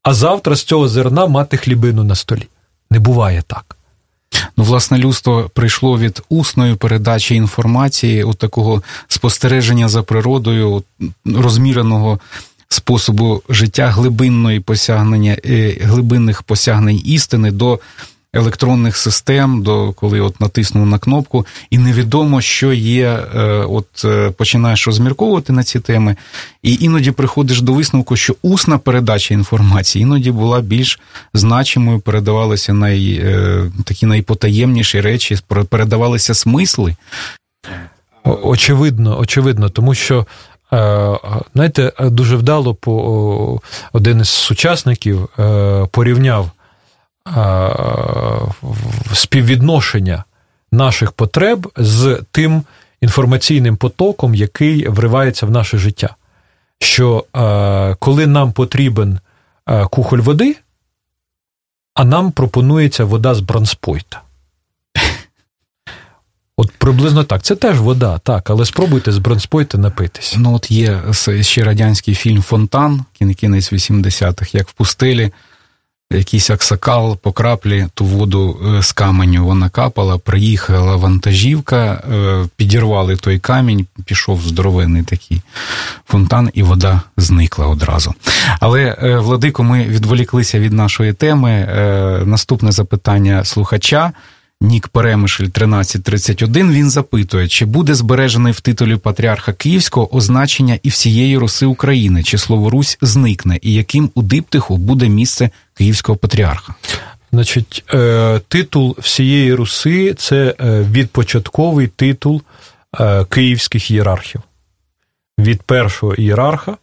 а завтра з цього зерна мати хлібину на столі. Не буває так. Ну, власне, людство прийшло від усної передачі інформації, от такого спостереження за природою, розміреного способу життя, глибинної посягнення, глибинних посягнень істини до електронних систем, до коли от натиснув на кнопку, і невідомо, що є. Е, от е, починаєш розмірковувати на ці теми, і іноді приходиш до висновку, що усна передача інформації іноді була більш значимою, передавалися най, е, такі найпотаємніші речі, передавалися смисли. Очевидно, очевидно, тому що. Знаєте, дуже вдало по один із сучасників порівняв співвідношення наших потреб з тим інформаційним потоком, який вривається в наше життя. Що е, коли нам потрібен е, кухоль води, а нам пропонується вода з бронспойта. От приблизно так. Це теж вода, так, але спробуйте з бронспойта напитися. Ну, от є ще радянський фільм Фонтан, кінець 80-х, як в пустелі якийсь аксакал по краплі ту воду е, з каменю вона капала, приїхала вантажівка, е, підірвали той камінь, пішов здоровенний такий фонтан, і вода зникла одразу. Але, е, Владико, ми відволіклися від нашої теми. Наступне запитання слухача. Нік Перемишль 1331, він запитує, чи буде збережений в титулі патріарха Київського означення і всієї Руси України, чи слово Русь зникне, і яким у диптиху буде місце Київського патріарха? Значить, е, титул всієї Руси це е, відпочатковий титул е, київських ієрархів. Від першого ієрарха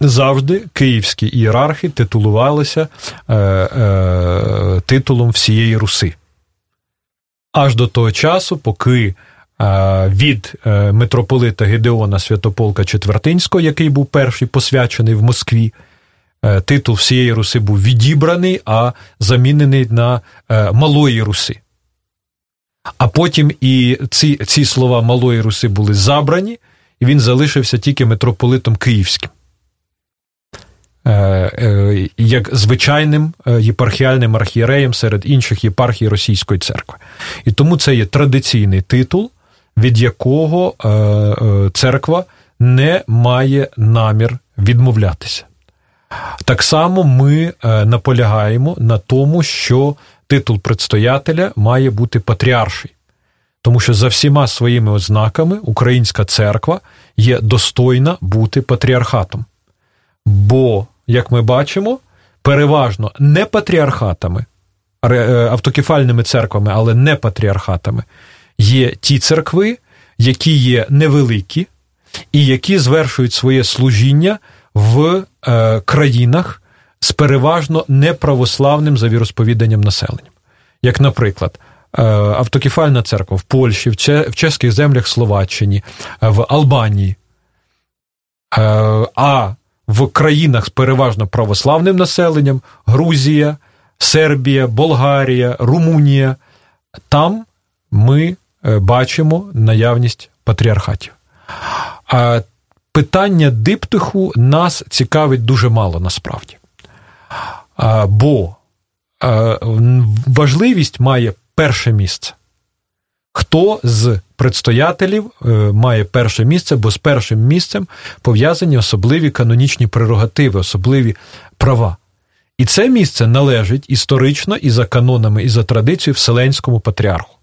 завжди київські ієрархи титулувалися титулом всієї Руси аж до того часу, поки від е, митрополита Гедеона Святополка Четвертинського, який був перший посвячений в Москві, е, титул всієї Руси був відібраний, а замінений на е, Малої Руси. А потім і ці ці слова Малої Руси були забрані, і він залишився тільки митрополитом Київським. Е, е, як звичайним е, єпархіальним архієреєм серед інших єпархій Російської церкви. І тому це є традиційний титул, від якого церква не має намір відмовлятися. Так само ми наполягаємо на тому, що титул предстоятеля має бути патріарший. Тому що за всіма своїми ознаками українська церква є достойна бути патріархатом. Бо, як ми бачимо, переважно не патріархатами, е, автокефальними церквами, але не патріархатами, є ті церкви, які є невеликі і які звершують своє служіння в е, країнах з переважно неправославним за віросповіданням населенням. Як, наприклад, е, автокефальна церква в Польщі, в чеських землях Словаччині, в Албанії. А в країнах з переважно православним населенням Грузія, Сербія, Болгарія, Румунія. Там ми е, бачимо наявність патріархатів. А питання диптиху нас цікавить дуже мало насправді. Бо важливість має перше місце. Хто з предстоятелів е, має перше місце, бо з першим місцем пов'язані особливі канонічні прерогативи, особливі права. І це місце належить історично і за канонами, і за традицією Вселенському патріарху.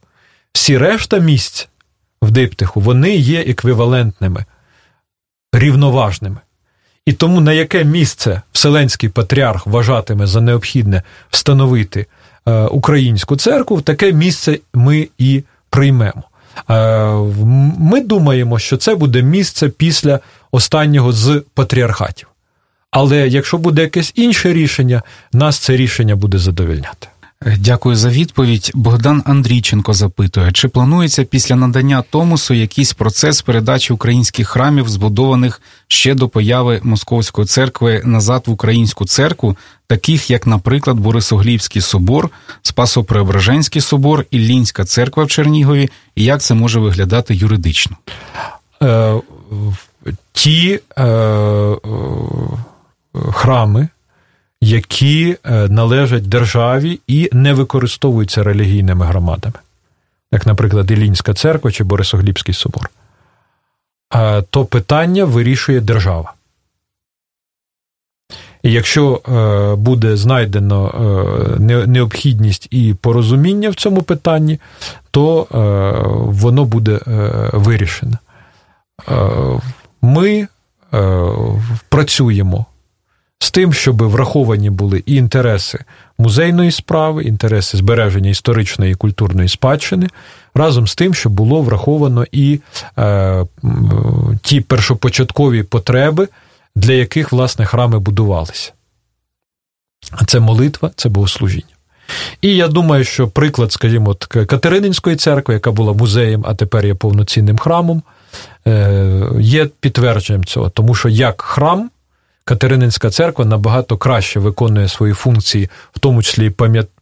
Всі решта місць в диптиху вони є еквівалентними, рівноважними. І тому на яке місце Вселенський патріарх вважатиме за необхідне встановити е, українську церкву, в таке місце ми і приймемо. Е, ми думаємо, що це буде місце після останнього з патріархатів. Але якщо буде якесь інше рішення, нас це рішення буде задовільняти. Дякую за відповідь. Богдан Андрійченко запитує, чи планується після надання Томосу якийсь процес передачі українських храмів, збудованих ще до появи Московської церкви назад в українську церкву, таких як, наприклад, Борисоглівський собор, Спасо-Преображенський собор і Лінська церква в Чернігові, і як це може виглядати юридично? Е, Ті е, е, храми які е, належать державі і не використовуються релігійними громадами, як, наприклад, Ілінська церква чи Борисоглібський собор. То питання вирішує держава. І якщо е, буде знайдено е, необхідність і порозуміння в цьому питанні, то воно буде вирішено. Ми працюємо з тим, щоб враховані були і інтереси музейної справи, інтереси збереження історичної і культурної спадщини, разом з тим, щоб було враховано і е, ті першопочаткові потреби, для яких власне храми будувалися. Це молитва, це богослужіння. І я думаю, що приклад, скажімо, Катерининської церкви, яка була музеєм, а тепер є повноцінним храмом, е, є підтвердженням цього, тому що як храм. Катерининська церква набагато краще виконує свої функції, в тому числі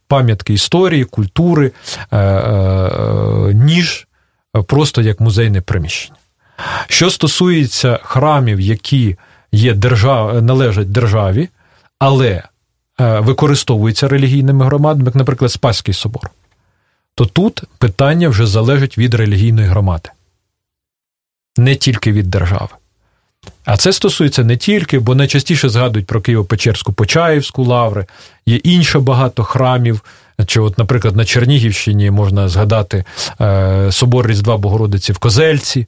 пам'ятки історії, культури, е, е, ніж просто як музейне приміщення. Що стосується храмів, які є держав... належать державі, але е, використовуються релігійними громадами, як, наприклад, Спаський собор, то тут питання вже залежить від релігійної громади, не тільки від держави. А це стосується не тільки, бо найчастіше згадують про Києво-Печерську Почаївську лаври, є інше багато храмів. Чи, от, наприклад, на Чернігівщині можна згадати е, собор Різдва Богородиці в Козельці,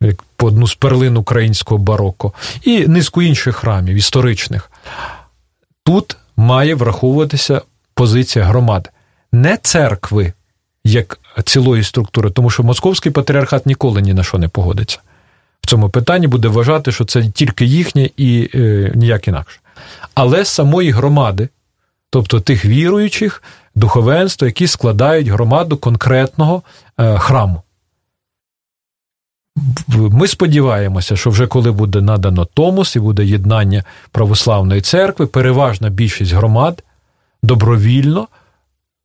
як одну з перлин українського бароко, і низку інших храмів історичних. Тут має враховуватися позиція громади, не церкви як цілої структури, тому що московський патріархат ніколи ні на що не погодиться. Цьому питанні буде вважати, що це тільки їхнє і е, ніяк інакше. Але самої громади, тобто тих віруючих, духовенства, які складають громаду конкретного е, храму. Ми сподіваємося, що вже коли буде надано Томос і буде єднання православної церкви, переважна більшість громад добровільно,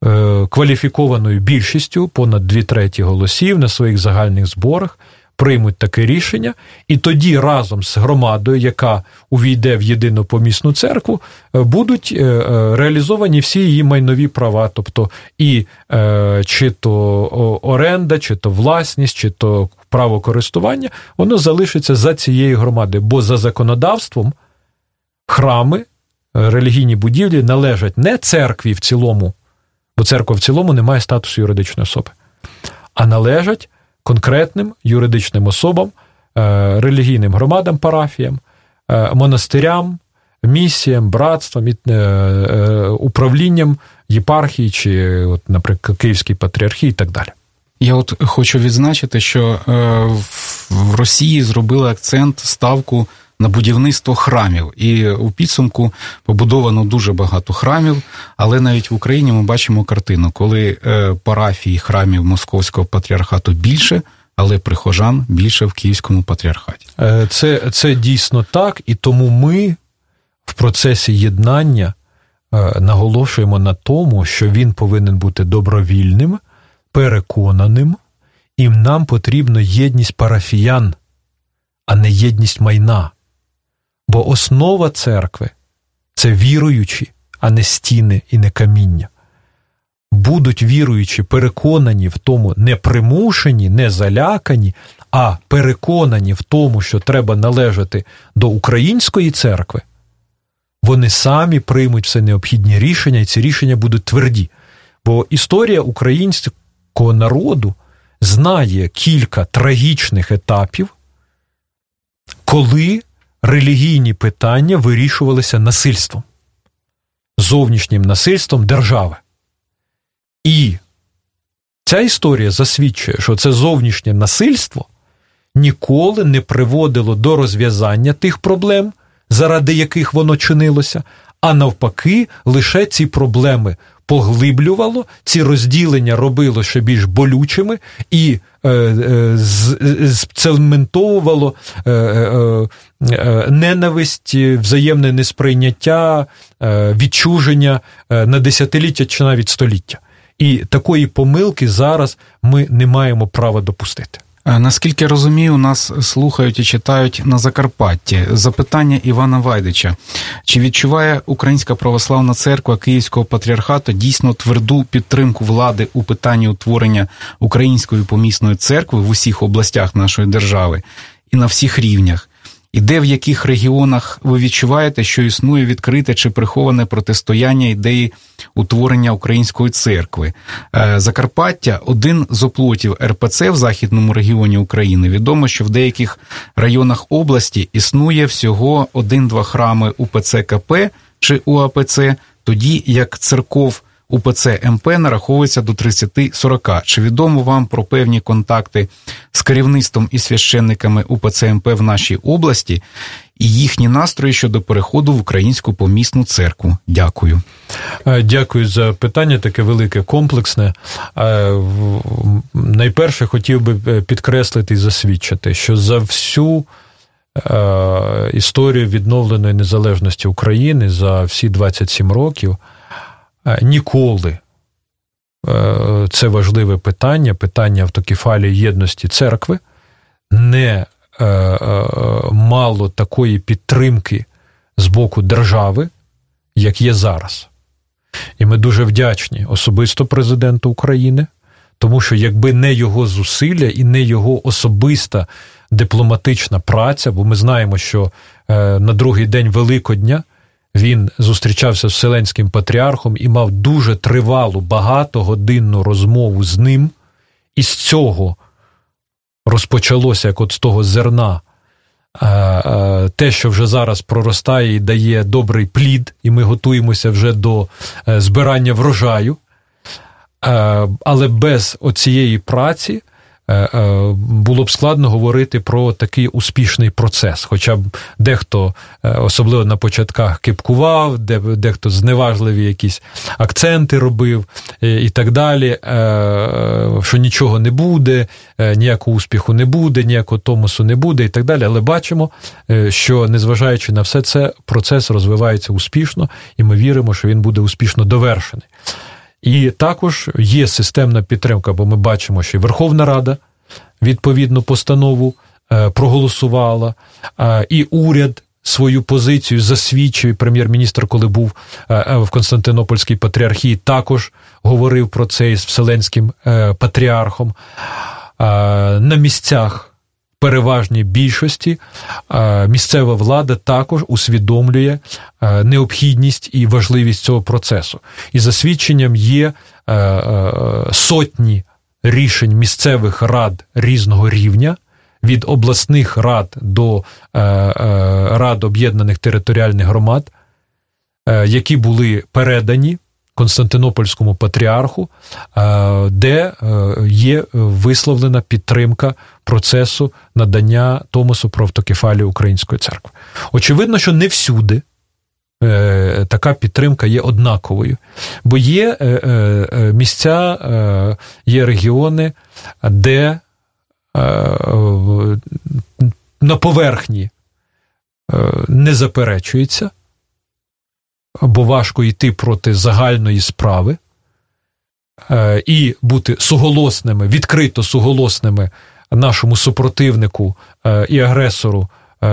е, кваліфікованою більшістю, понад дві треті голосів на своїх загальних зборах приймуть таке рішення, і тоді разом з громадою, яка увійде в єдину помісну церкву, е, будуть е, е, реалізовані всі її майнові права, тобто і чи то оренда, чи то власність, чи то право користування, воно залишиться за цією громадою, бо за законодавством храми, релігійні будівлі належать не церкві в цілому, бо церква в цілому не має статусу юридичної особи, а належать конкретним юридичним особам, е, релігійним громадам, парафіям, е, монастирям, місіям, братствам, е, управлінням єпархії чи, от, наприклад, Київській патріархії і так далі. Я от хочу відзначити, що в Росії зробили акцент ставку на будівництво храмів, і у підсумку побудовано дуже багато храмів. Але навіть в Україні ми бачимо картину, коли е, парафії храмів Московського патріархату більше. Але прихожан більше в Київському патріархаті. Е, це це дійсно так, і тому ми в процесі єднання е, наголошуємо на тому, що він повинен бути добровільним, переконаним, і нам потрібна єдність парафіян, а не єдність майна. Бо основа церкви це віруючі, а не стіни і не каміння. Будуть віруючі, переконані в тому, не примушені, не залякані, а переконані в тому, що треба належати до української церкви, вони самі приймуть все необхідні рішення, і ці рішення будуть тверді. Бо історія українського народу знає кілька трагічних етапів, коли релігійні питання вирішувалися насильством, зовнішнім насильством держави. І ця історія засвідчує, що це зовнішнє насильство ніколи не приводило до розв'язання тих проблем, заради яких воно чинилося, а навпаки, лише ці проблеми поглиблювало, ці розділення робило ще більш болючими і е, е, зцементовувало е, ненависть, взаємне несприйняття, відчуження на десятиліття чи навіть століття. І такої помилки зараз ми не маємо права допустити. Е, наскільки розумію, нас слухають і читають на Закарпатті. Запитання Івана Вайдича: чи відчуває Українська православна церква Київського патріархату дійсно тверду підтримку влади у питанні утворення української помісної церкви в усіх областях нашої держави і на всіх рівнях? І де в яких регіонах ви відчуваєте, що існує відкрите чи приховане протистояння ідеї утворення української церкви? Е, Закарпаття один з оплотів РПЦ в західному регіоні України. Відомо, що в деяких районах області існує всього один-два храми УПЦ КП чи УАПЦ, тоді як церков. УПЦ МП нараховується до 30-40. Чи відомо вам про певні контакти з керівництвом і священниками УПЦ МП в нашій області? і їхні настрої щодо переходу в українську помісну церкву? Дякую. Е, дякую за питання, таке велике, комплексне. Е, найперше хотів би е, підкреслити і засвідчити, що за всю історію відновленої незалежності України за всі 27 років ніколи це важливе питання, питання автокефалії єдності церкви, не мало такої підтримки з боку держави, як є зараз. І ми дуже вдячні особисто президенту України, тому що якби не його зусилля і не його особиста дипломатична праця, бо ми знаємо, що е, на другий день Великодня він зустрічався з Вселенським патріархом і мав дуже тривалу багатогодинну розмову з ним, і з цього розпочалося як от з того зерна те, що вже зараз проростає і дає добрий плід, і ми готуємося вже до е, збирання врожаю. Але без оцієї праці Е, е, було б складно говорити про такий успішний процес. Хоча б дехто, е, особливо на початках, кипкував, дехто зневажливі якісь акценти робив і так далі, що нічого не буде, ніякого успіху не буде, ніякого томосу не буде, і так далі. Але бачимо, що незважаючи на все це, процес розвивається успішно, і ми віримо, що він буде успішно довершений. І також є системна підтримка, бо ми бачимо, що і Верховна Рада відповідну постанову е, проголосувала, і уряд свою позицію засвідчує. Прем'єр-міністр, коли був е, е, в Константинопольській патріархії, також говорив про це із Вселенським патріархом. На місцях переважній більшості місцева влада також усвідомлює необхідність і важливість цього процесу. І за свідченням є сотні рішень місцевих рад різного рівня. Від обласних рад до е, е, рад об'єднаних територіальних громад, е, які були передані Константинопольському патріарху, е, де е, є висловлена підтримка процесу надання Томосу про автокефалію Української церкви. Очевидно, що не всюди. Е, така підтримка є однаковою, бо є місця, є регіони, де на поверхні не заперечується, бо важко йти проти загальної справи е, і бути суголосними, відкрито суголосними нашому супротивнику е, і агресору е,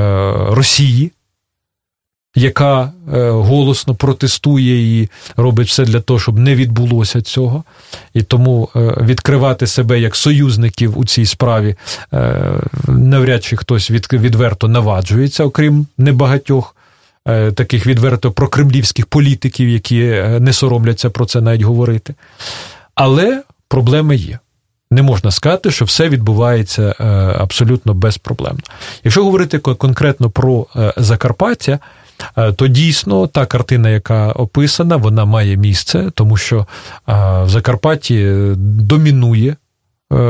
Росії. Яка голосно протестує і робить все для того, щоб не відбулося цього, і тому відкривати себе як союзників у цій справі навряд чи хтось відверто наваджується, окрім небагатьох таких відверто прокремлівських політиків, які е, не соромляться про це навіть говорити. Але проблеми є. Не можна сказати, що все відбувається е, абсолютно безпроблемно. Якщо говорити конкретно про Закарпаття, то дійсно та картина, яка описана, вона має місце, тому що в Закарпатті домінує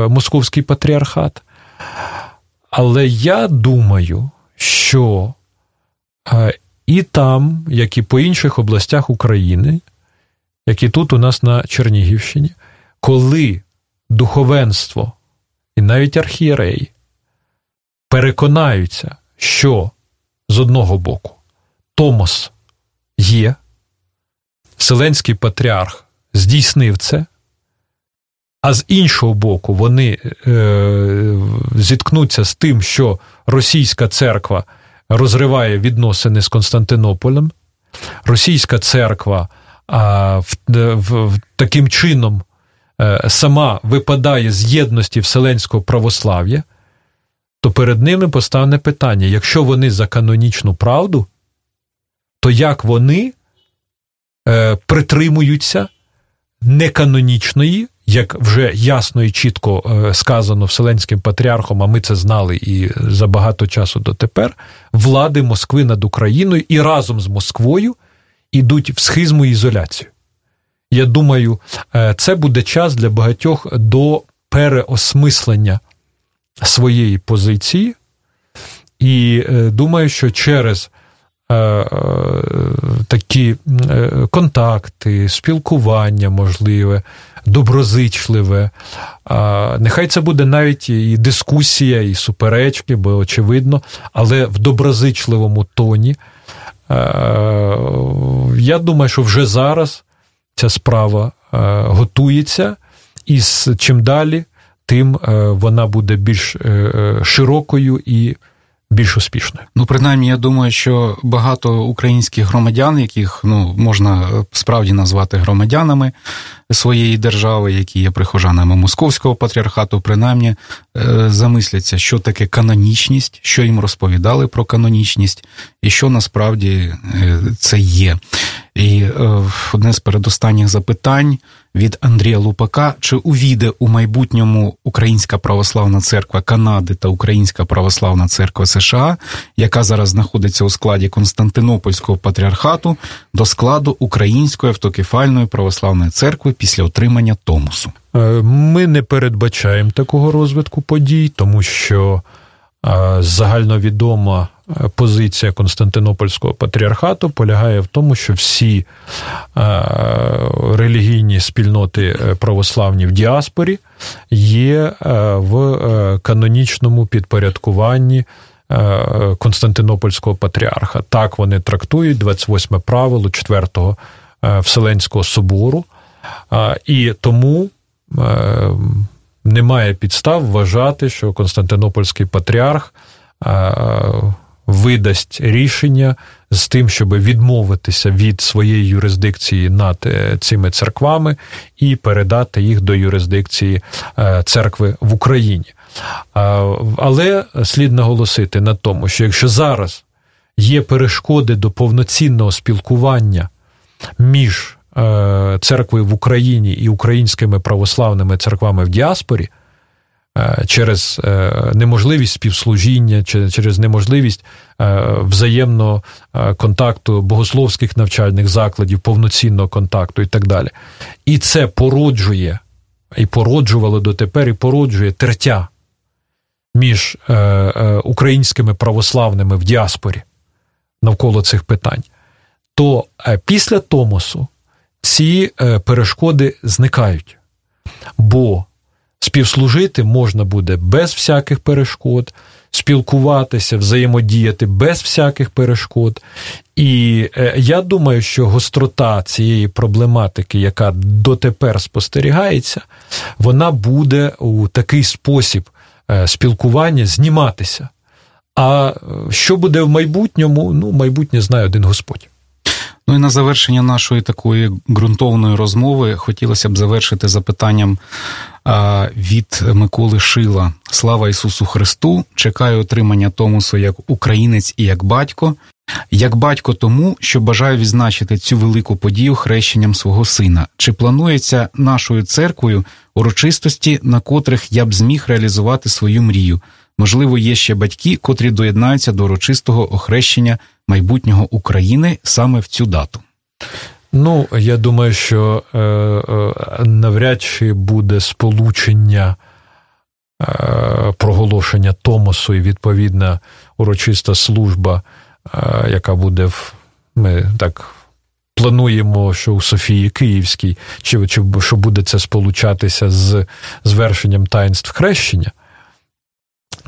московський патріархат. Але я думаю, що і там, як і по інших областях України, як і тут у нас на Чернігівщині, коли духовенство і навіть архієреї переконаються, що з одного боку Томос є, Вселенський патріарх здійснив це, а з іншого боку, вони е, зіткнуться з тим, що російська церква розриває відносини з Константинополем. Російська церква а, в, в, таким чином е, сама випадає з єдності Вселенського православ'я, то перед ними постане питання: якщо вони за канонічну правду, то як вони е, притримуються неканонічної як вже ясно і чітко е, сказано Вселенським патріархом, а ми це знали і за багато часу дотепер, влади Москви над Україною і разом з Москвою ідуть в схизму і ізоляцію. Я думаю, е, це буде час для багатьох до переосмислення своєї позиції І думаю, що через такі контакти, спілкування можливе, доброзичливе. Нехай це буде навіть і дискусія, і суперечки, бо очевидно, але в доброзичливому тоні. Я думаю, що вже зараз ця справа готується, і з чим далі, тим вона буде більш е, широкою і більш успішною. Ну, принаймні, я думаю, що багато українських громадян, яких ну можна е, справді назвати громадянами своєї держави, які є прихожанами московського патріархату, принаймні е, замисляться, що таке канонічність, що їм розповідали про канонічність, і що насправді е, це є. І одне з передостанніх запитань від Андрія Лупака: чи увійде у майбутньому Українська православна церква Канади та Українська православна церква США, яка зараз знаходиться у складі Константинопольського патріархату, до складу Української автокефальної православної церкви після отримання Томусу? Е, ми не передбачаємо такого розвитку подій, тому що е, загальновідома Е, позиція Константинопольського патріархату полягає в тому, що всі е, релігійні спільноти е, православні в діаспорі є в канонічному підпорядкуванні. Константинопольського патріарха. Так вони трактують 28 правило 4-го Вселенського собору, і тому немає підстав вважати, що Константинопольський патріарх видасть рішення з тим, щоб відмовитися від своєї юрисдикції над е, цими церквами і передати їх до юрисдикції е, церкви в Україні. Але слід наголосити на тому, що якщо зараз є перешкоди до повноцінного спілкування між е, церквою в Україні і українськими православними церквами в діаспорі, через е, неможливість співслужіння, через неможливість е, взаємного контакту богословських навчальних закладів, повноцінного контакту і так далі. І це породжує, і породжувало дотепер, і породжує тертя між українськими православними в діаспорі навколо цих питань. То після Томосу ці перешкоди зникають. Бо співслужити можна буде без всяких перешкод, спілкуватися, взаємодіяти без всяких перешкод. І е, я думаю, що гострота цієї проблематики, яка дотепер спостерігається, вона буде у такий спосіб е, спілкування зніматися. А е, що буде в майбутньому? Ну, майбутнє знає один Господь. Ну і на завершення нашої такої ґрунтовної розмови хотілося б завершити запитанням від Миколи Шила. Слава Ісусу Христу! Чекаю отримання Томусу як українець і як батько, як батько тому, що бажаю відзначити цю велику подію хрещенням свого сина. Чи планується нашою церквою урочистості, на котрих я б зміг реалізувати свою мрію? Можливо, є ще батьки, котрі доєднаються до урочистого охрещення майбутнього України саме в цю дату. Ну, я думаю, що е, е, навряд чи буде сполучення е, проголошення Томосу і відповідна урочиста служба, е, яка буде в ми так. Плануємо, що у Софії Київській, чи чи що буде це сполучатися з звершенням таїнств хрещення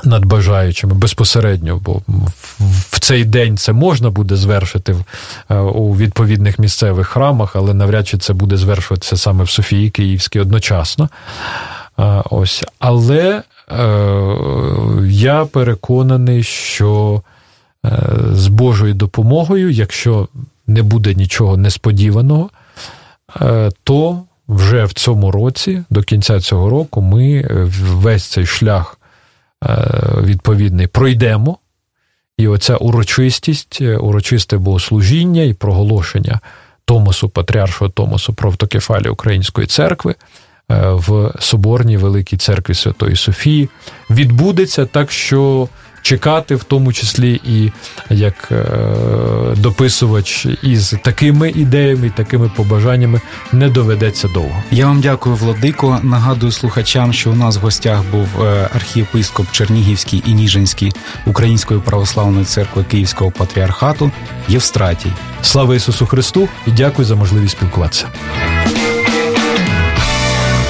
над бажаючими безпосередньо, бо в цей день це можна буде звершити е, у відповідних місцевих храмах, але навряд чи це буде звершуватися саме в Софії Київській одночасно. Е, ось. Але е, я переконаний, що з Божою допомогою, якщо не буде нічого несподіваного, то вже в цьому році, до кінця цього року, ми весь цей шлях відповідний пройдемо. І оця урочистість, е, урочисте богослужіння і проголошення Томосу, Патріаршого Томосу про автокефалі Української церкви е, в Соборній Великій церкві Святої Софії відбудеться так, що чекати, в тому числі і як е, дописувач із такими ідеями, такими побажаннями не доведеться довго. Я вам дякую, Владико. Нагадую слухачам, що у нас в гостях був е, архієпископ Чернігівський і Ніжинський Української православної церкви Київського патріархату Євстратій. Слава Ісусу Христу і дякую за можливість спілкуватися.